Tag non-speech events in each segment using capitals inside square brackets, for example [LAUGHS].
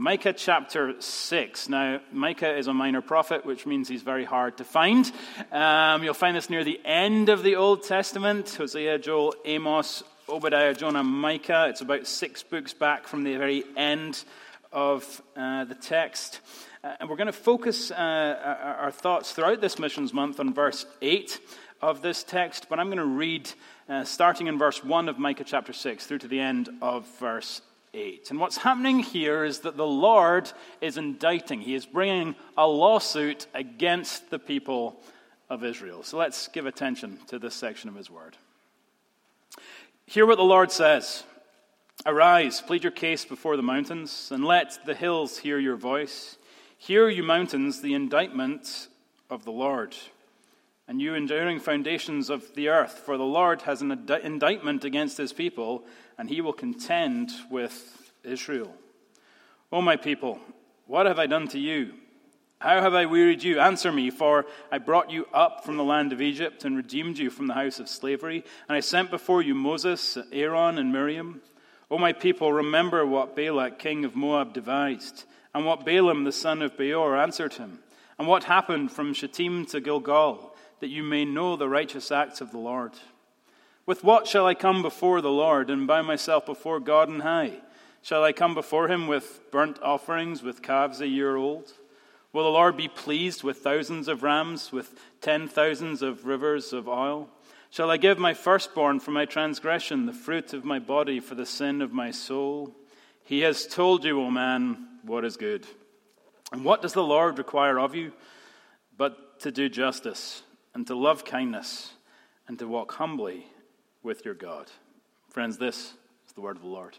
Micah chapter 6. Now, Micah is a minor prophet, which means he's very hard to find. Um, you'll find this near the end of the Old Testament Hosea, Joel, Amos, Obadiah, Jonah, Micah. It's about six books back from the very end of uh, the text. Uh, and we're going to focus uh, our thoughts throughout this missions month on verse 8 of this text, but I'm going to read uh, starting in verse 1 of Micah chapter 6 through to the end of verse 8. And what's happening here is that the Lord is indicting, he is bringing a lawsuit against the people of Israel. So let's give attention to this section of his word. Hear what the Lord says Arise, plead your case before the mountains, and let the hills hear your voice. Hear, you mountains, the indictment of the Lord and you enduring foundations of the earth, for the Lord has an indictment against his people, and he will contend with Israel. O my people, what have I done to you? How have I wearied you? Answer me, for I brought you up from the land of Egypt and redeemed you from the house of slavery, and I sent before you Moses, Aaron, and Miriam. O my people, remember what Balak, king of Moab, devised, and what Balaam, the son of Beor, answered him, and what happened from Shittim to Gilgal that you may know the righteous acts of the Lord. With what shall I come before the Lord and bow myself before God and high? Shall I come before him with burnt offerings, with calves a year old? Will the Lord be pleased with thousands of rams, with ten thousands of rivers of oil? Shall I give my firstborn for my transgression, the fruit of my body for the sin of my soul? He has told you, O man, what is good. And what does the Lord require of you? But to do justice and to love kindness and to walk humbly with your God. Friends, this is the word of the Lord.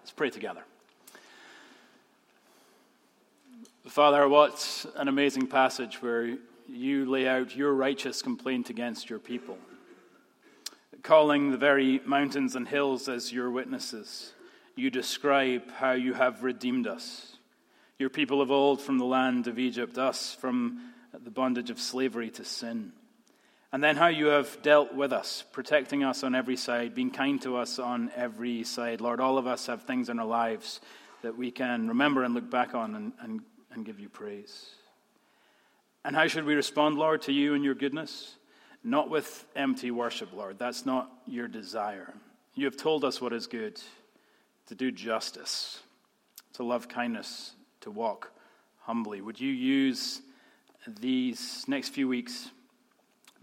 Let's pray together. Father, what an amazing passage where you lay out your righteous complaint against your people, calling the very mountains and hills as your witnesses. You describe how you have redeemed us, your people of old from the land of Egypt, us from the bondage of slavery to sin. And then how you have dealt with us, protecting us on every side, being kind to us on every side. Lord, all of us have things in our lives that we can remember and look back on and, and, and give you praise. And how should we respond, Lord, to you and your goodness? Not with empty worship, Lord. That's not your desire. You have told us what is good to do justice, to love kindness, to walk humbly. Would you use these next few weeks,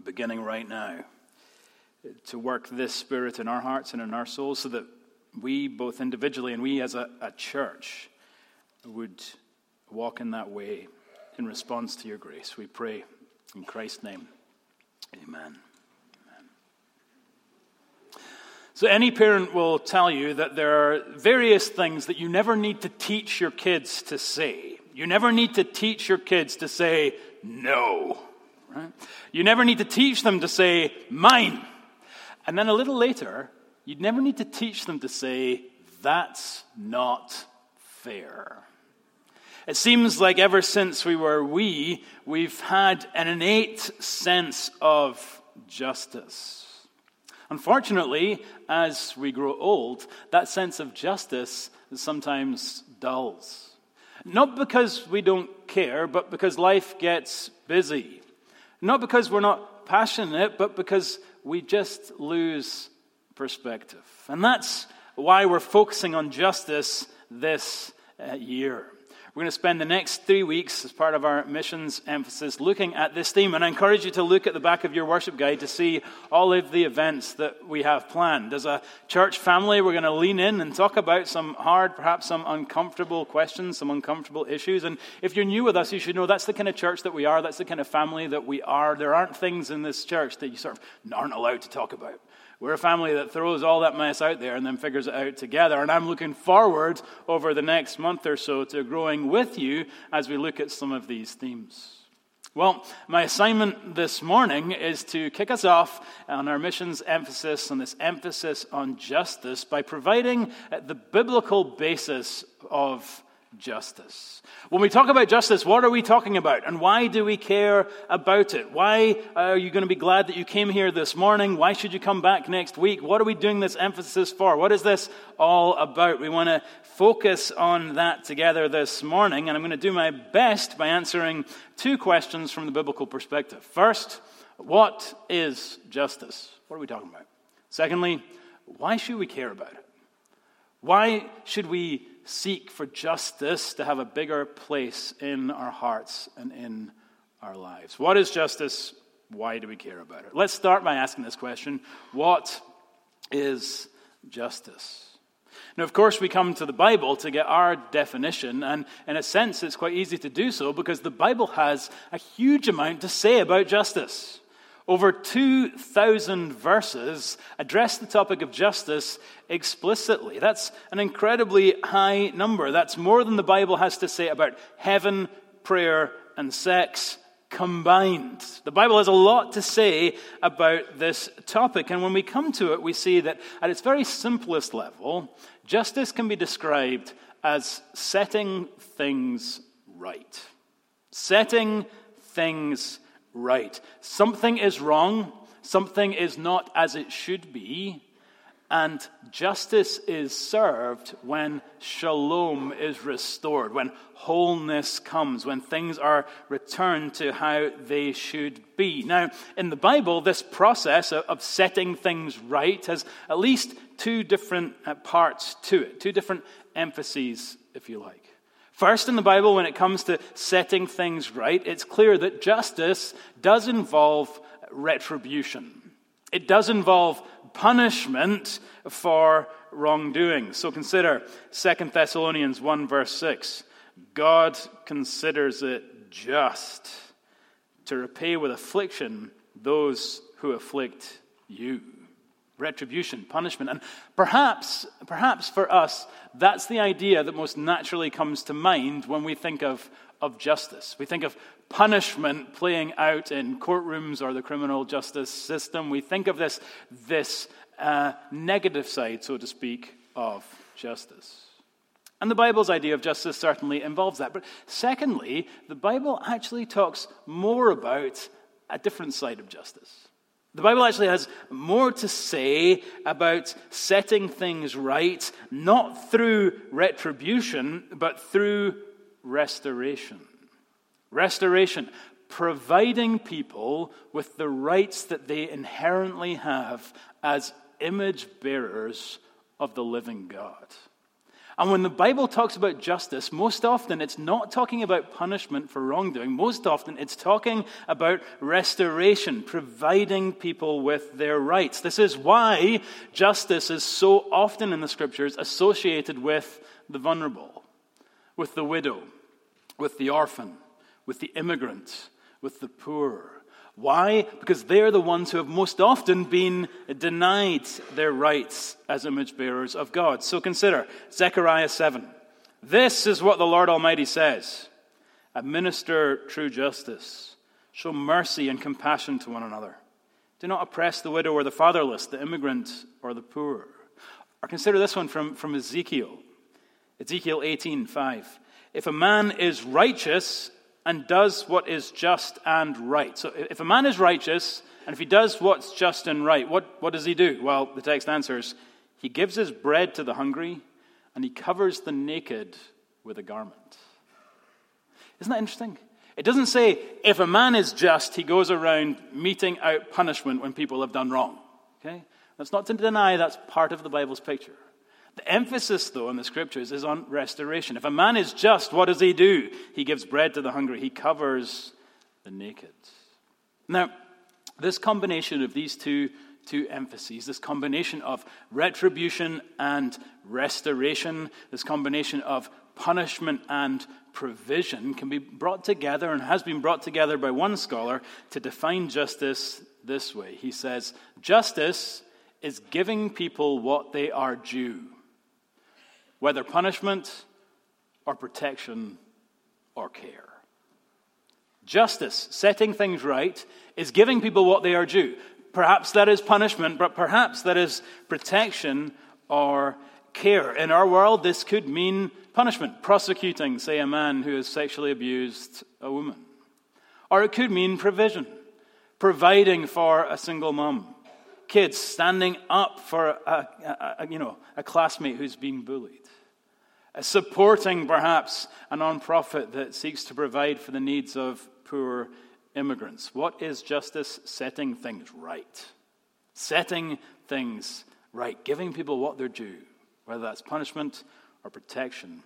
beginning right now, to work this spirit in our hearts and in our souls so that we, both individually and we as a, a church, would walk in that way in response to your grace. We pray in Christ's name. Amen. So, any parent will tell you that there are various things that you never need to teach your kids to say. You never need to teach your kids to say, no. Right? You never need to teach them to say, mine. And then a little later, you'd never need to teach them to say, that's not fair. It seems like ever since we were wee, we've had an innate sense of justice. Unfortunately, as we grow old, that sense of justice sometimes dulls. Not because we don't care, but because life gets busy. Not because we're not passionate, but because we just lose perspective. And that's why we're focusing on justice this uh, year. We're going to spend the next three weeks as part of our missions emphasis looking at this theme. And I encourage you to look at the back of your worship guide to see all of the events that we have planned. As a church family, we're going to lean in and talk about some hard, perhaps some uncomfortable questions, some uncomfortable issues. And if you're new with us, you should know that's the kind of church that we are. That's the kind of family that we are. There aren't things in this church that you sort of aren't allowed to talk about. We're a family that throws all that mess out there and then figures it out together. And I'm looking forward over the next month or so to growing with you as we look at some of these themes. Well, my assignment this morning is to kick us off on our missions emphasis, on this emphasis on justice, by providing the biblical basis of justice. When we talk about justice, what are we talking about? And why do we care about it? Why are you going to be glad that you came here this morning? Why should you come back next week? What are we doing this emphasis for? What is this all about? We want to focus on that together this morning, and I'm going to do my best by answering two questions from the biblical perspective. First, what is justice? What are we talking about? Secondly, why should we care about it? Why should we seek for justice to have a bigger place in our hearts and in our lives. What is justice? Why do we care about it? Let's start by asking this question What is justice? Now, of course, we come to the Bible to get our definition, and in a sense, it's quite easy to do so because the Bible has a huge amount to say about justice. Over 2,000 verses address the topic of justice explicitly. That's an incredibly high number. That's more than the Bible has to say about heaven, prayer, and sex combined. The Bible has a lot to say about this topic, and when we come to it, we see that at its very simplest level, justice can be described as setting things right. Setting things right. Something is wrong, something is not as it should be, and justice is served when shalom is restored, when wholeness comes, when things are returned to how they should be. Now, in the Bible, this process of setting things right has at least two different uh, parts to it, two different emphases, if you like. First, in the Bible, when it comes to setting things right, it's clear that justice does involve retribution. It does involve punishment for wrongdoing. So consider 2 Thessalonians 1, verse 6. God considers it just to repay with affliction those who afflict you retribution, punishment. And perhaps, perhaps for us, that's the idea that most naturally comes to mind when we think of, of justice. We think of punishment playing out in courtrooms or the criminal justice system. We think of this, this uh, negative side, so to speak, of justice. And the Bible's idea of justice certainly involves that. But secondly, the Bible actually talks more about a different side of justice. The Bible actually has more to say about setting things right, not through retribution, but through restoration. Restoration, providing people with the rights that they inherently have as image bearers of the living God. And when the Bible talks about justice, most often it's not talking about punishment for wrongdoing. Most often it's talking about restoration, providing people with their rights. This is why justice is so often in the scriptures associated with the vulnerable, with the widow, with the orphan, with the immigrant, with the poor, why? Because they're the ones who have most often been denied their rights as image bearers of God. So consider Zechariah 7. This is what the Lord Almighty says Administer true justice, show mercy and compassion to one another. Do not oppress the widow or the fatherless, the immigrant or the poor. Or consider this one from, from Ezekiel. Ezekiel 18, 5. If a man is righteous and does what is just and right. So if a man is righteous, and if he does what's just and right, what, what does he do? Well, the text answers he gives his bread to the hungry, and he covers the naked with a garment. Isn't that interesting? It doesn't say if a man is just, he goes around meting out punishment when people have done wrong. Okay? That's not to deny that's part of the Bible's picture. The emphasis, though, in the scriptures is on restoration. If a man is just, what does he do? He gives bread to the hungry, he covers the naked. Now, this combination of these two, two emphases, this combination of retribution and restoration, this combination of punishment and provision, can be brought together and has been brought together by one scholar to define justice this way. He says, Justice is giving people what they are due whether punishment or protection or care. Justice, setting things right, is giving people what they are due. Perhaps that is punishment, but perhaps that is protection or care. In our world, this could mean punishment, prosecuting, say, a man who has sexually abused a woman. Or it could mean provision, providing for a single mom, kids standing up for a, a, a you know, a classmate who's being bullied, supporting perhaps a non-profit that seeks to provide for the needs of poor immigrants. What is justice? Setting things right. Setting things right. Giving people what they're due, whether that's punishment or protection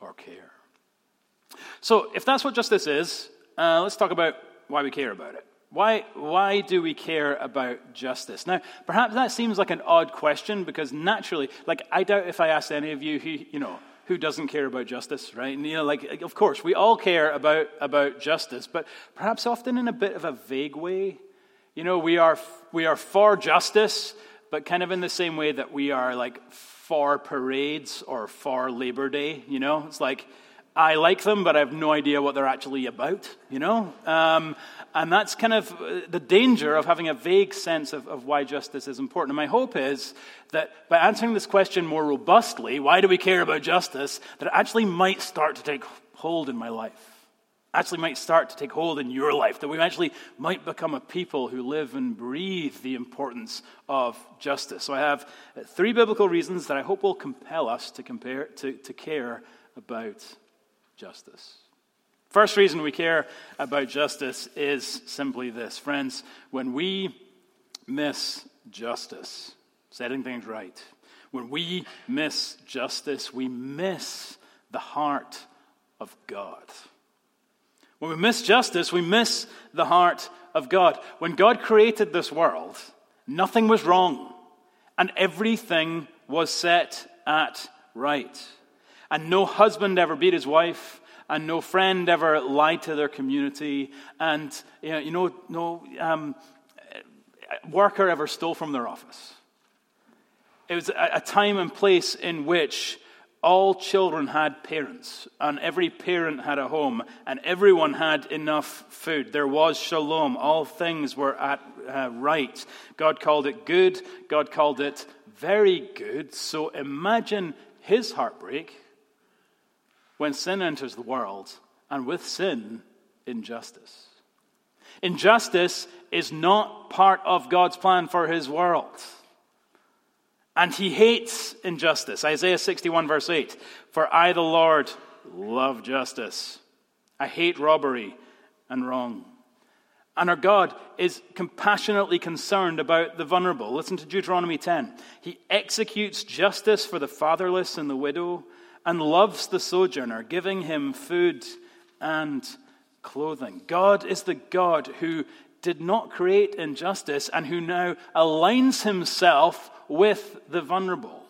or care. So, if that's what justice is, uh, let's talk about why we care about it. Why, why do we care about justice? Now, perhaps that seems like an odd question because naturally, like, I doubt if I asked any of you who, you know, who doesn't care about justice, right? And, you know, like, of course, we all care about, about justice, but perhaps often in a bit of a vague way. You know, we are, we are for justice, but kind of in the same way that we are like for parades or for Labor Day, you know? It's like, I like them, but I have no idea what they're actually about, you know? Um, and that's kind of uh, the danger of having a vague sense of, of why justice is important. And my hope is that by answering this question more robustly, why do we care about justice, that it actually might start to take hold in my life. Actually, might start to take hold in your life, that we actually might become a people who live and breathe the importance of justice. So, I have three biblical reasons that I hope will compel us to, compare, to, to care about justice. First reason we care about justice is simply this. Friends, when we miss justice, setting things right, when we miss justice, we miss the heart of God. When we miss justice, we miss the heart of God. When God created this world, nothing was wrong, and everything was set at right. And no husband ever beat his wife, and no friend ever lied to their community, and you know, no um, worker ever stole from their office. It was a, a time and place in which all children had parents, and every parent had a home, and everyone had enough food. There was shalom. All things were at uh, right. God called it good. God called it very good. So imagine his heartbreak when sin enters the world, and with sin, injustice. Injustice is not part of God's plan for his world. And he hates injustice. Isaiah 61, verse 8 For I, the Lord, love justice. I hate robbery and wrong. And our God is compassionately concerned about the vulnerable. Listen to Deuteronomy 10. He executes justice for the fatherless and the widow and loves the sojourner, giving him food and clothing. God is the God who did not create injustice and who now aligns himself with the vulnerable,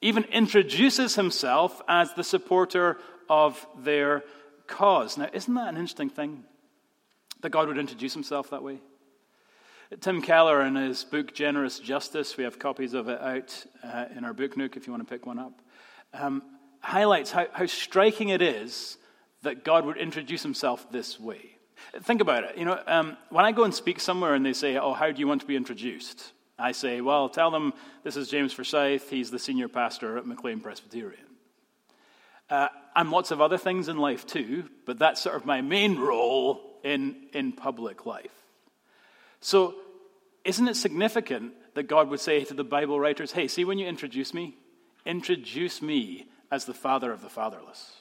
even introduces himself as the supporter of their cause. Now, isn't that an interesting thing? That God would introduce himself that way? Tim Keller, in his book Generous Justice, we have copies of it out uh, in our book nook if you want to pick one up, um, highlights how, how striking it is that God would introduce himself this way. Think about it. You know, um, when I go and speak somewhere and they say, Oh, how do you want to be introduced? I say, Well, tell them this is James Forsyth. He's the senior pastor at McLean Presbyterian. Uh, I'm lots of other things in life too, but that's sort of my main role in, in public life. So, isn't it significant that God would say to the Bible writers, Hey, see when you introduce me? Introduce me as the father of the fatherless.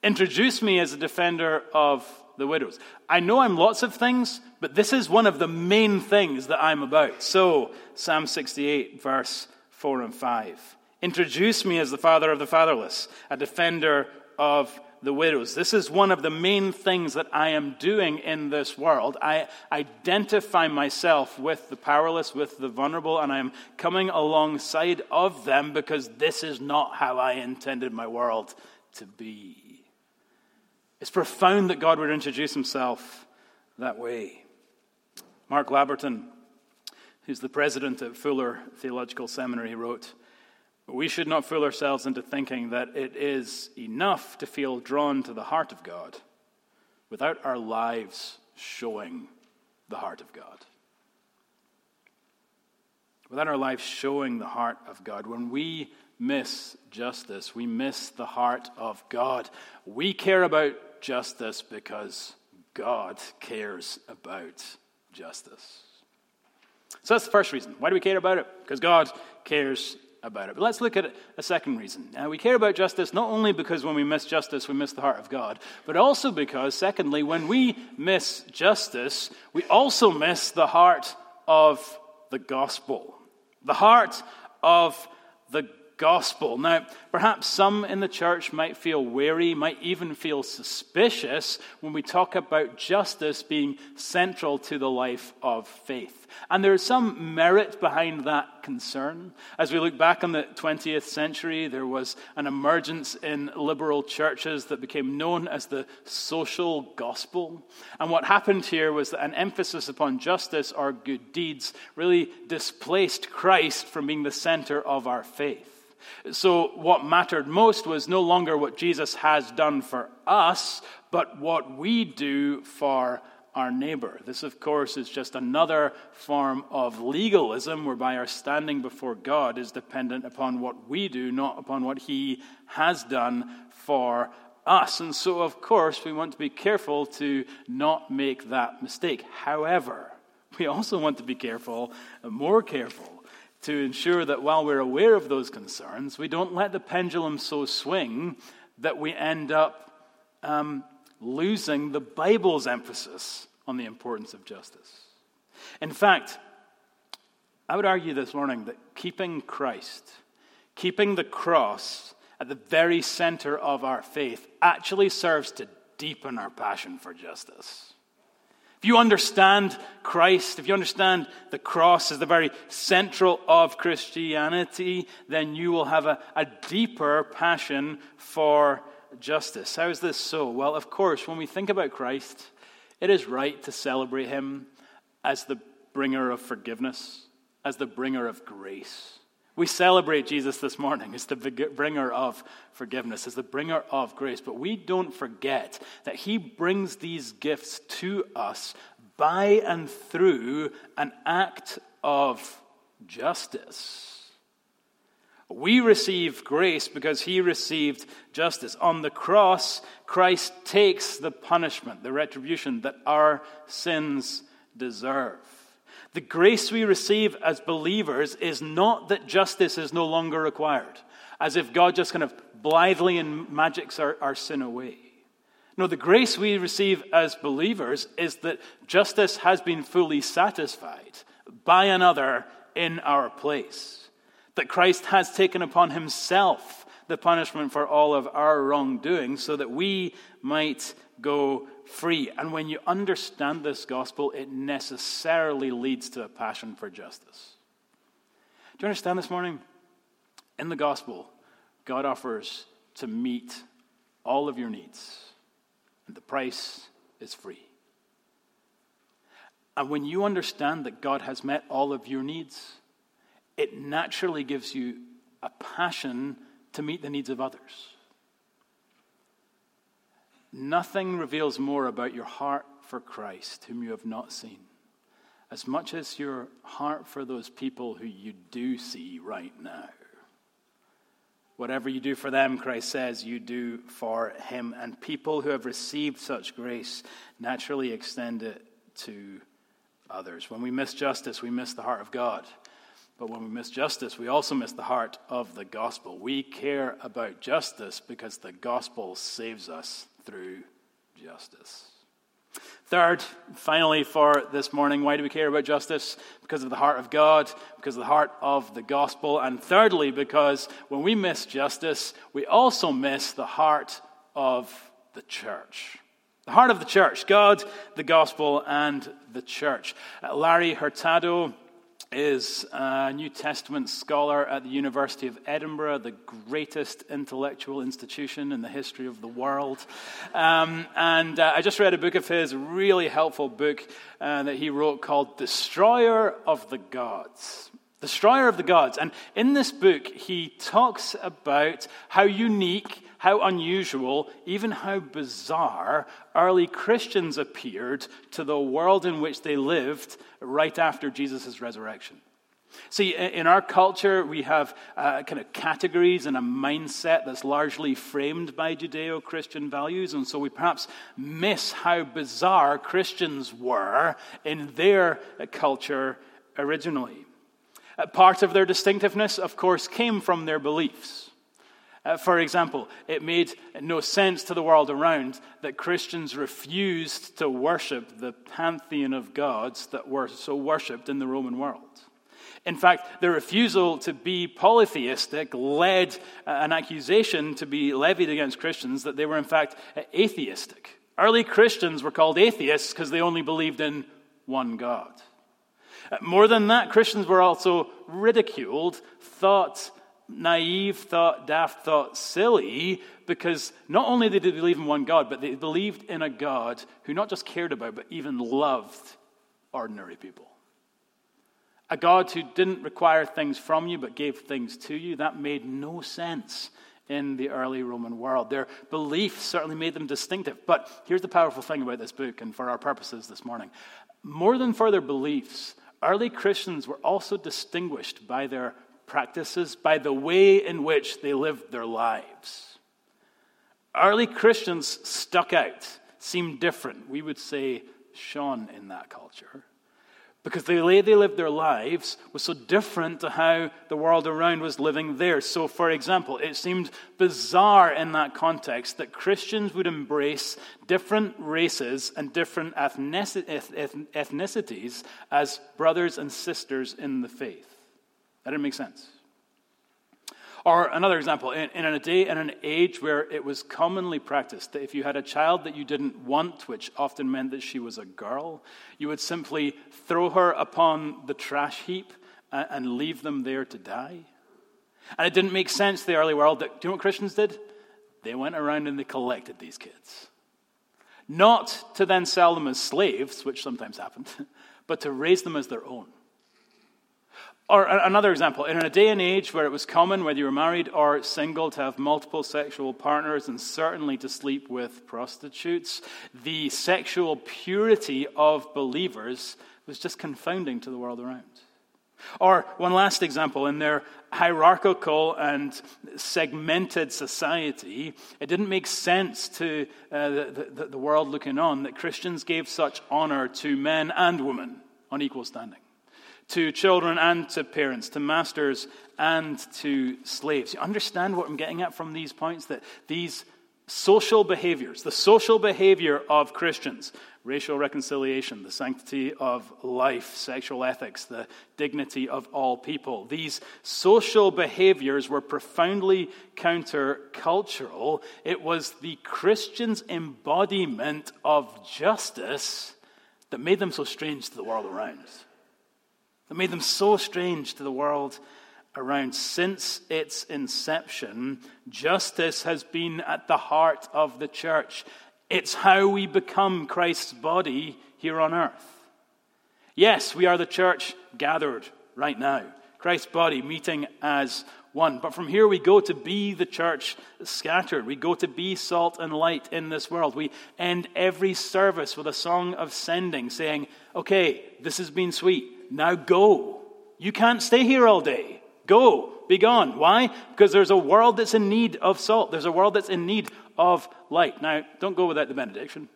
Introduce me as a defender of the widows. I know I'm lots of things, but this is one of the main things that I'm about. So, Psalm 68, verse 4 and 5. Introduce me as the father of the fatherless, a defender of the widows. This is one of the main things that I am doing in this world. I identify myself with the powerless, with the vulnerable, and I am coming alongside of them because this is not how I intended my world to be. It's profound that God would introduce himself that way. Mark Labberton, who's the president at Fuller Theological Seminary, wrote, We should not fool ourselves into thinking that it is enough to feel drawn to the heart of God without our lives showing the heart of God. Without our lives showing the heart of God, when we miss justice, we miss the heart of God. We care about justice because God cares about justice. So that's the first reason. Why do we care about it? Because God cares about it. But let's look at a second reason. Now, we care about justice not only because when we miss justice, we miss the heart of God, but also because, secondly, when we miss justice, we also miss the heart of the gospel. The heart of the gospel. Now, perhaps some in the church might feel wary, might even feel suspicious when we talk about justice being central to the life of faith. And there is some merit behind that concern. As we look back on the 20th century, there was an emergence in liberal churches that became known as the social gospel. And what happened here was that an emphasis upon justice or good deeds really displaced Christ from being the center of our faith. So, what mattered most was no longer what Jesus has done for us, but what we do for our neighbor. This, of course, is just another form of legalism whereby our standing before God is dependent upon what we do, not upon what He has done for us. And so, of course, we want to be careful to not make that mistake. However, we also want to be careful, more careful, to ensure that while we're aware of those concerns, we don't let the pendulum so swing that we end up um, losing the Bible's emphasis on the importance of justice. In fact, I would argue this morning that keeping Christ, keeping the cross at the very center of our faith, actually serves to deepen our passion for justice. If you understand Christ, if you understand the cross as the very central of Christianity, then you will have a, a deeper passion for justice. How is this so? Well, of course, when we think about Christ, it is right to celebrate him as the bringer of forgiveness, as the bringer of grace. We celebrate Jesus this morning as the bringer of forgiveness, as the bringer of grace, but we don't forget that he brings these gifts to us by and through an act of justice. We receive grace because he received justice. On the cross, Christ takes the punishment, the retribution that our sins deserve. The grace we receive as believers is not that justice is no longer required, as if God just kind of blithely and magics our, our sin away. No, the grace we receive as believers is that justice has been fully satisfied by another in our place that Christ has taken upon himself the punishment for all of our wrongdoing so that we might go free. And when you understand this gospel, it necessarily leads to a passion for justice. Do you understand this morning? In the gospel, God offers to meet all of your needs, and the price is free. And when you understand that God has met all of your needs, it naturally gives you a passion to meet the needs of others. Nothing reveals more about your heart for Christ, whom you have not seen, as much as your heart for those people who you do see right now. Whatever you do for them, Christ says, you do for him. And people who have received such grace naturally extend it to others. When we miss justice, we miss the heart of God. But when we miss justice, we also miss the heart of the gospel. We care about justice because the gospel saves us through justice. Third, finally, for this morning, why do we care about justice? Because of the heart of God, because of the heart of the gospel. And thirdly, because when we miss justice, we also miss the heart of the church. The heart of the church God, the gospel, and the church. Larry Hurtado is a New Testament scholar at the University of Edinburgh, the greatest intellectual institution in the history of the world. Um, and uh, I just read a book of his, really helpful book uh, that he wrote called Destroyer of the Gods. Destroyer of the Gods. And in this book, he talks about how unique how unusual, even how bizarre early Christians appeared to the world in which they lived right after Jesus' resurrection. See, in our culture, we have uh, kind of categories and a mindset that's largely framed by Judeo Christian values, and so we perhaps miss how bizarre Christians were in their culture originally. Uh, part of their distinctiveness, of course, came from their beliefs. Uh, for example, it made no sense to the world around that Christians refused to worship the pantheon of gods that were so worshipped in the Roman world. In fact, their refusal to be polytheistic led uh, an accusation to be levied against Christians that they were, in fact, atheistic. Early Christians were called atheists because they only believed in one God. Uh, more than that, Christians were also ridiculed, thought naive, thought daft, thought silly, because not only did they believe in one God, but they believed in a God who not just cared about, but even loved ordinary people. A God who didn't require things from you, but gave things to you. That made no sense in the early Roman world. Their belief certainly made them distinctive. But here's the powerful thing about this book, and for our purposes this morning more than for their beliefs, early Christians were also distinguished by their practices, by the way in which they lived their lives. Early Christians stuck out, seemed different. We would say shone in that culture. Because the way they lived their lives was so different to how the world around was living theirs. So, for example, it seemed bizarre in that context that Christians would embrace different races and different ethnicities as brothers and sisters in the faith. That didn't make sense. Or another example, in, in a day and an age where it was commonly practiced that if you had a child that you didn't want, which often meant that she was a girl, you would simply throw her upon the trash heap and, and leave them there to die. And it didn't make sense to the early world that, do you know what Christians did? They went around and they collected these kids. Not to then sell them as slaves, which sometimes happened, [LAUGHS] but to raise them as their own. Or another example, in a day and age where it was common, whether you were married or single, to have multiple sexual partners and certainly to sleep with prostitutes, the sexual purity of believers was just confounding to the world around. Or one last example, in their hierarchical and segmented society, it didn't make sense to uh, the, the, the world looking on that Christians gave such honor to men and women on equal standing to children and to parents, to masters and to slaves. You understand what I'm getting at from these points? That these social behaviors, the social behavior of Christians, racial reconciliation, the sanctity of life, sexual ethics, the dignity of all people, these social behaviors were profoundly countercultural. It was the Christian's embodiment of justice that made them so strange to the world around that made them so strange to the world around. Since its inception, justice has been at the heart of the church. It's how we become Christ's body here on earth. Yes, we are the church gathered right now, Christ's body meeting as one. But from here we go to be the church scattered. We go to be salt and light in this world. We end every service with a song of sending, saying, Okay, this has been sweet. Now go. You can't stay here all day. Go. Be gone. Why? Because there's a world that's in need of salt. There's a world that's in need of light. Now, don't go without the benediction.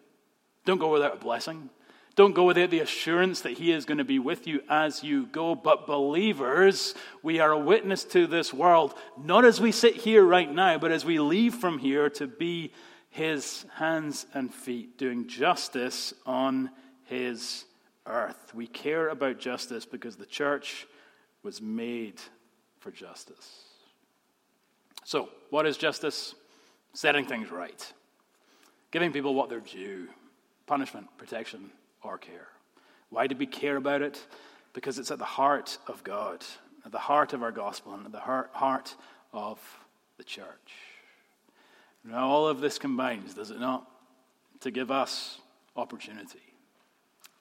Don't go without a blessing. Don't go without the assurance that He is going to be with you as you go. But, believers, we are a witness to this world, not as we sit here right now, but as we leave from here to be His hands and feet, doing justice on His earth. We care about justice because the church was made for justice. So, what is justice? Setting things right, giving people what they're due punishment, protection, or care. Why do we care about it? Because it's at the heart of God, at the heart of our gospel, and at the heart, of the church. Now, all of this combines, does it not, to give us opportunity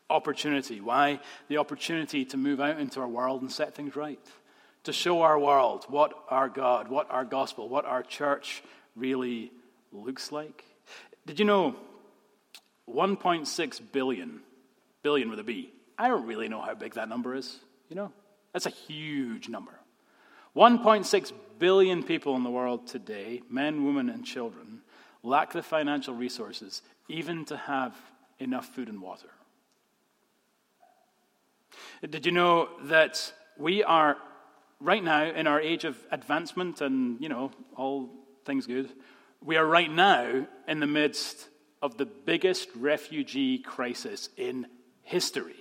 opportunity. Why? The opportunity to move out into our world and set things right. To show our world what our God, what our gospel, what our church really looks like. Did you know 1.6 billion, billion with a B? I don't really know how big that number is. You know? That's a huge number. 1.6 billion people in the world today, men, women, and children, lack the financial resources even to have enough food and water. Did you know that we are right now in our age of advancement and, you know, all things good? We are right now in the midst of the biggest refugee crisis in history.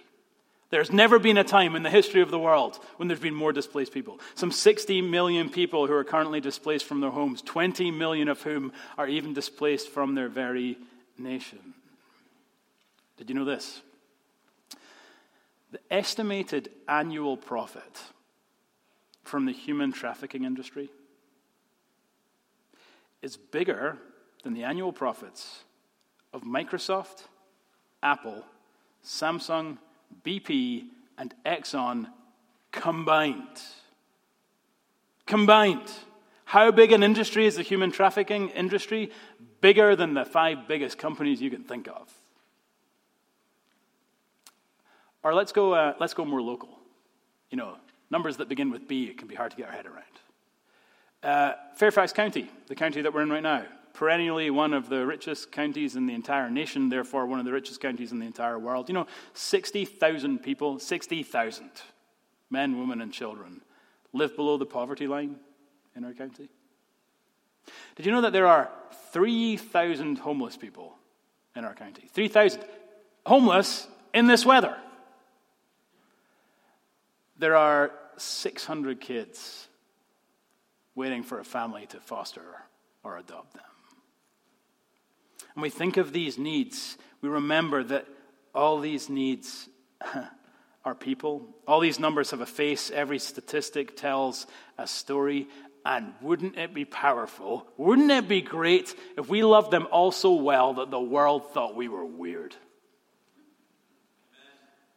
There's never been a time in the history of the world when there's been more displaced people. Some 60 million people who are currently displaced from their homes, 20 million of whom are even displaced from their very nation. Did you know this? The estimated annual profit from the human trafficking industry is bigger than the annual profits of Microsoft, Apple, Samsung, BP, and Exxon combined. Combined. How big an industry is the human trafficking industry? Bigger than the five biggest companies you can think of. Or let's go, uh, let's go more local. You know, numbers that begin with B, it can be hard to get our head around. Uh, Fairfax County, the county that we're in right now, perennially one of the richest counties in the entire nation, therefore one of the richest counties in the entire world. You know, 60,000 people, 60,000 men, women, and children live below the poverty line in our county. Did you know that there are 3,000 homeless people in our county? 3,000 homeless in this weather. There are 600 kids waiting for a family to foster or adopt them. And we think of these needs, we remember that all these needs [LAUGHS] are people. All these numbers have a face. Every statistic tells a story. And wouldn't it be powerful? Wouldn't it be great if we loved them all so well that the world thought we were weird?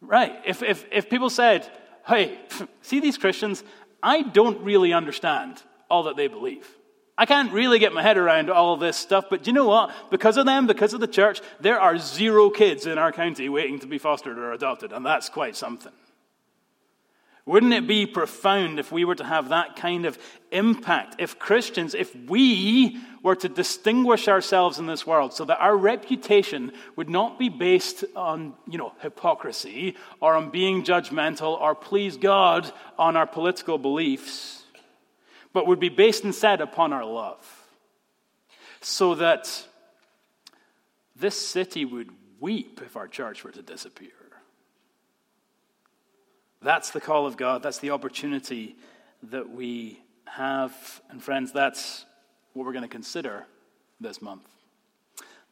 Right. If, if, if people said, hey, [LAUGHS] see these Christians, I don't really understand all that they believe. I can't really get my head around all this stuff, but do you know what? Because of them, because of the church, there are zero kids in our county waiting to be fostered or adopted, and that's quite something. Wouldn't it be profound if we were to have that kind of impact? If Christians, if we were to distinguish ourselves in this world so that our reputation would not be based on, you know, hypocrisy or on being judgmental or please God on our political beliefs, but would be based instead upon our love. So that this city would weep if our church were to disappear. That's the call of God. That's the opportunity that we have. And, friends, that's what we're going to consider this month.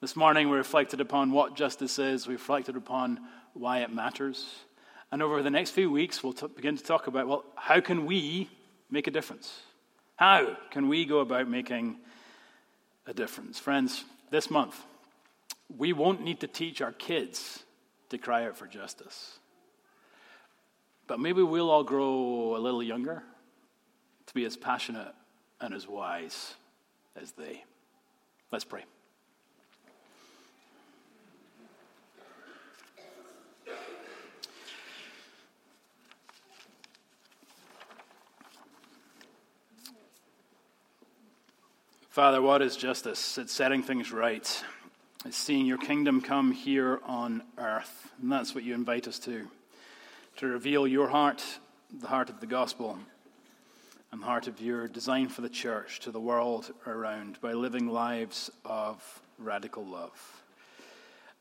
This morning, we reflected upon what justice is, we reflected upon why it matters. And over the next few weeks, we'll t- begin to talk about well, how can we make a difference? How can we go about making a difference? Friends, this month, we won't need to teach our kids to cry out for justice. But maybe we'll all grow a little younger to be as passionate and as wise as they. Let's pray. Father, what is justice? It's setting things right. It's seeing your kingdom come here on earth. And that's what you invite us to to reveal your heart, the heart of the gospel, and the heart of your design for the church to the world around by living lives of radical love.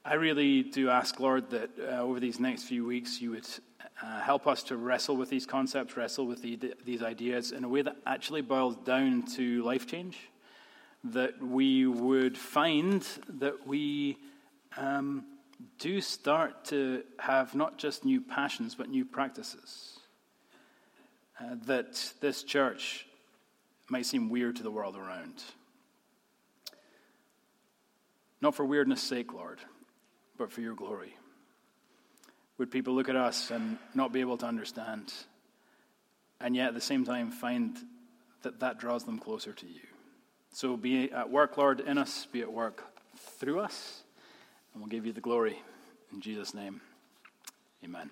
I really do ask, Lord, that uh, over these next few weeks you would uh, help us to wrestle with these concepts, wrestle with the, these ideas in a way that actually boils down to life change that we would find that we um, do start to have not just new passions, but new practices. Uh, that this church might seem weird to the world around. Not for weirdness' sake, Lord, but for your glory. Would people look at us and not be able to understand, and yet at the same time find that that draws them closer to you? So be at work, Lord, in us, be at work through us, and we'll give you the glory. In Jesus' name, amen.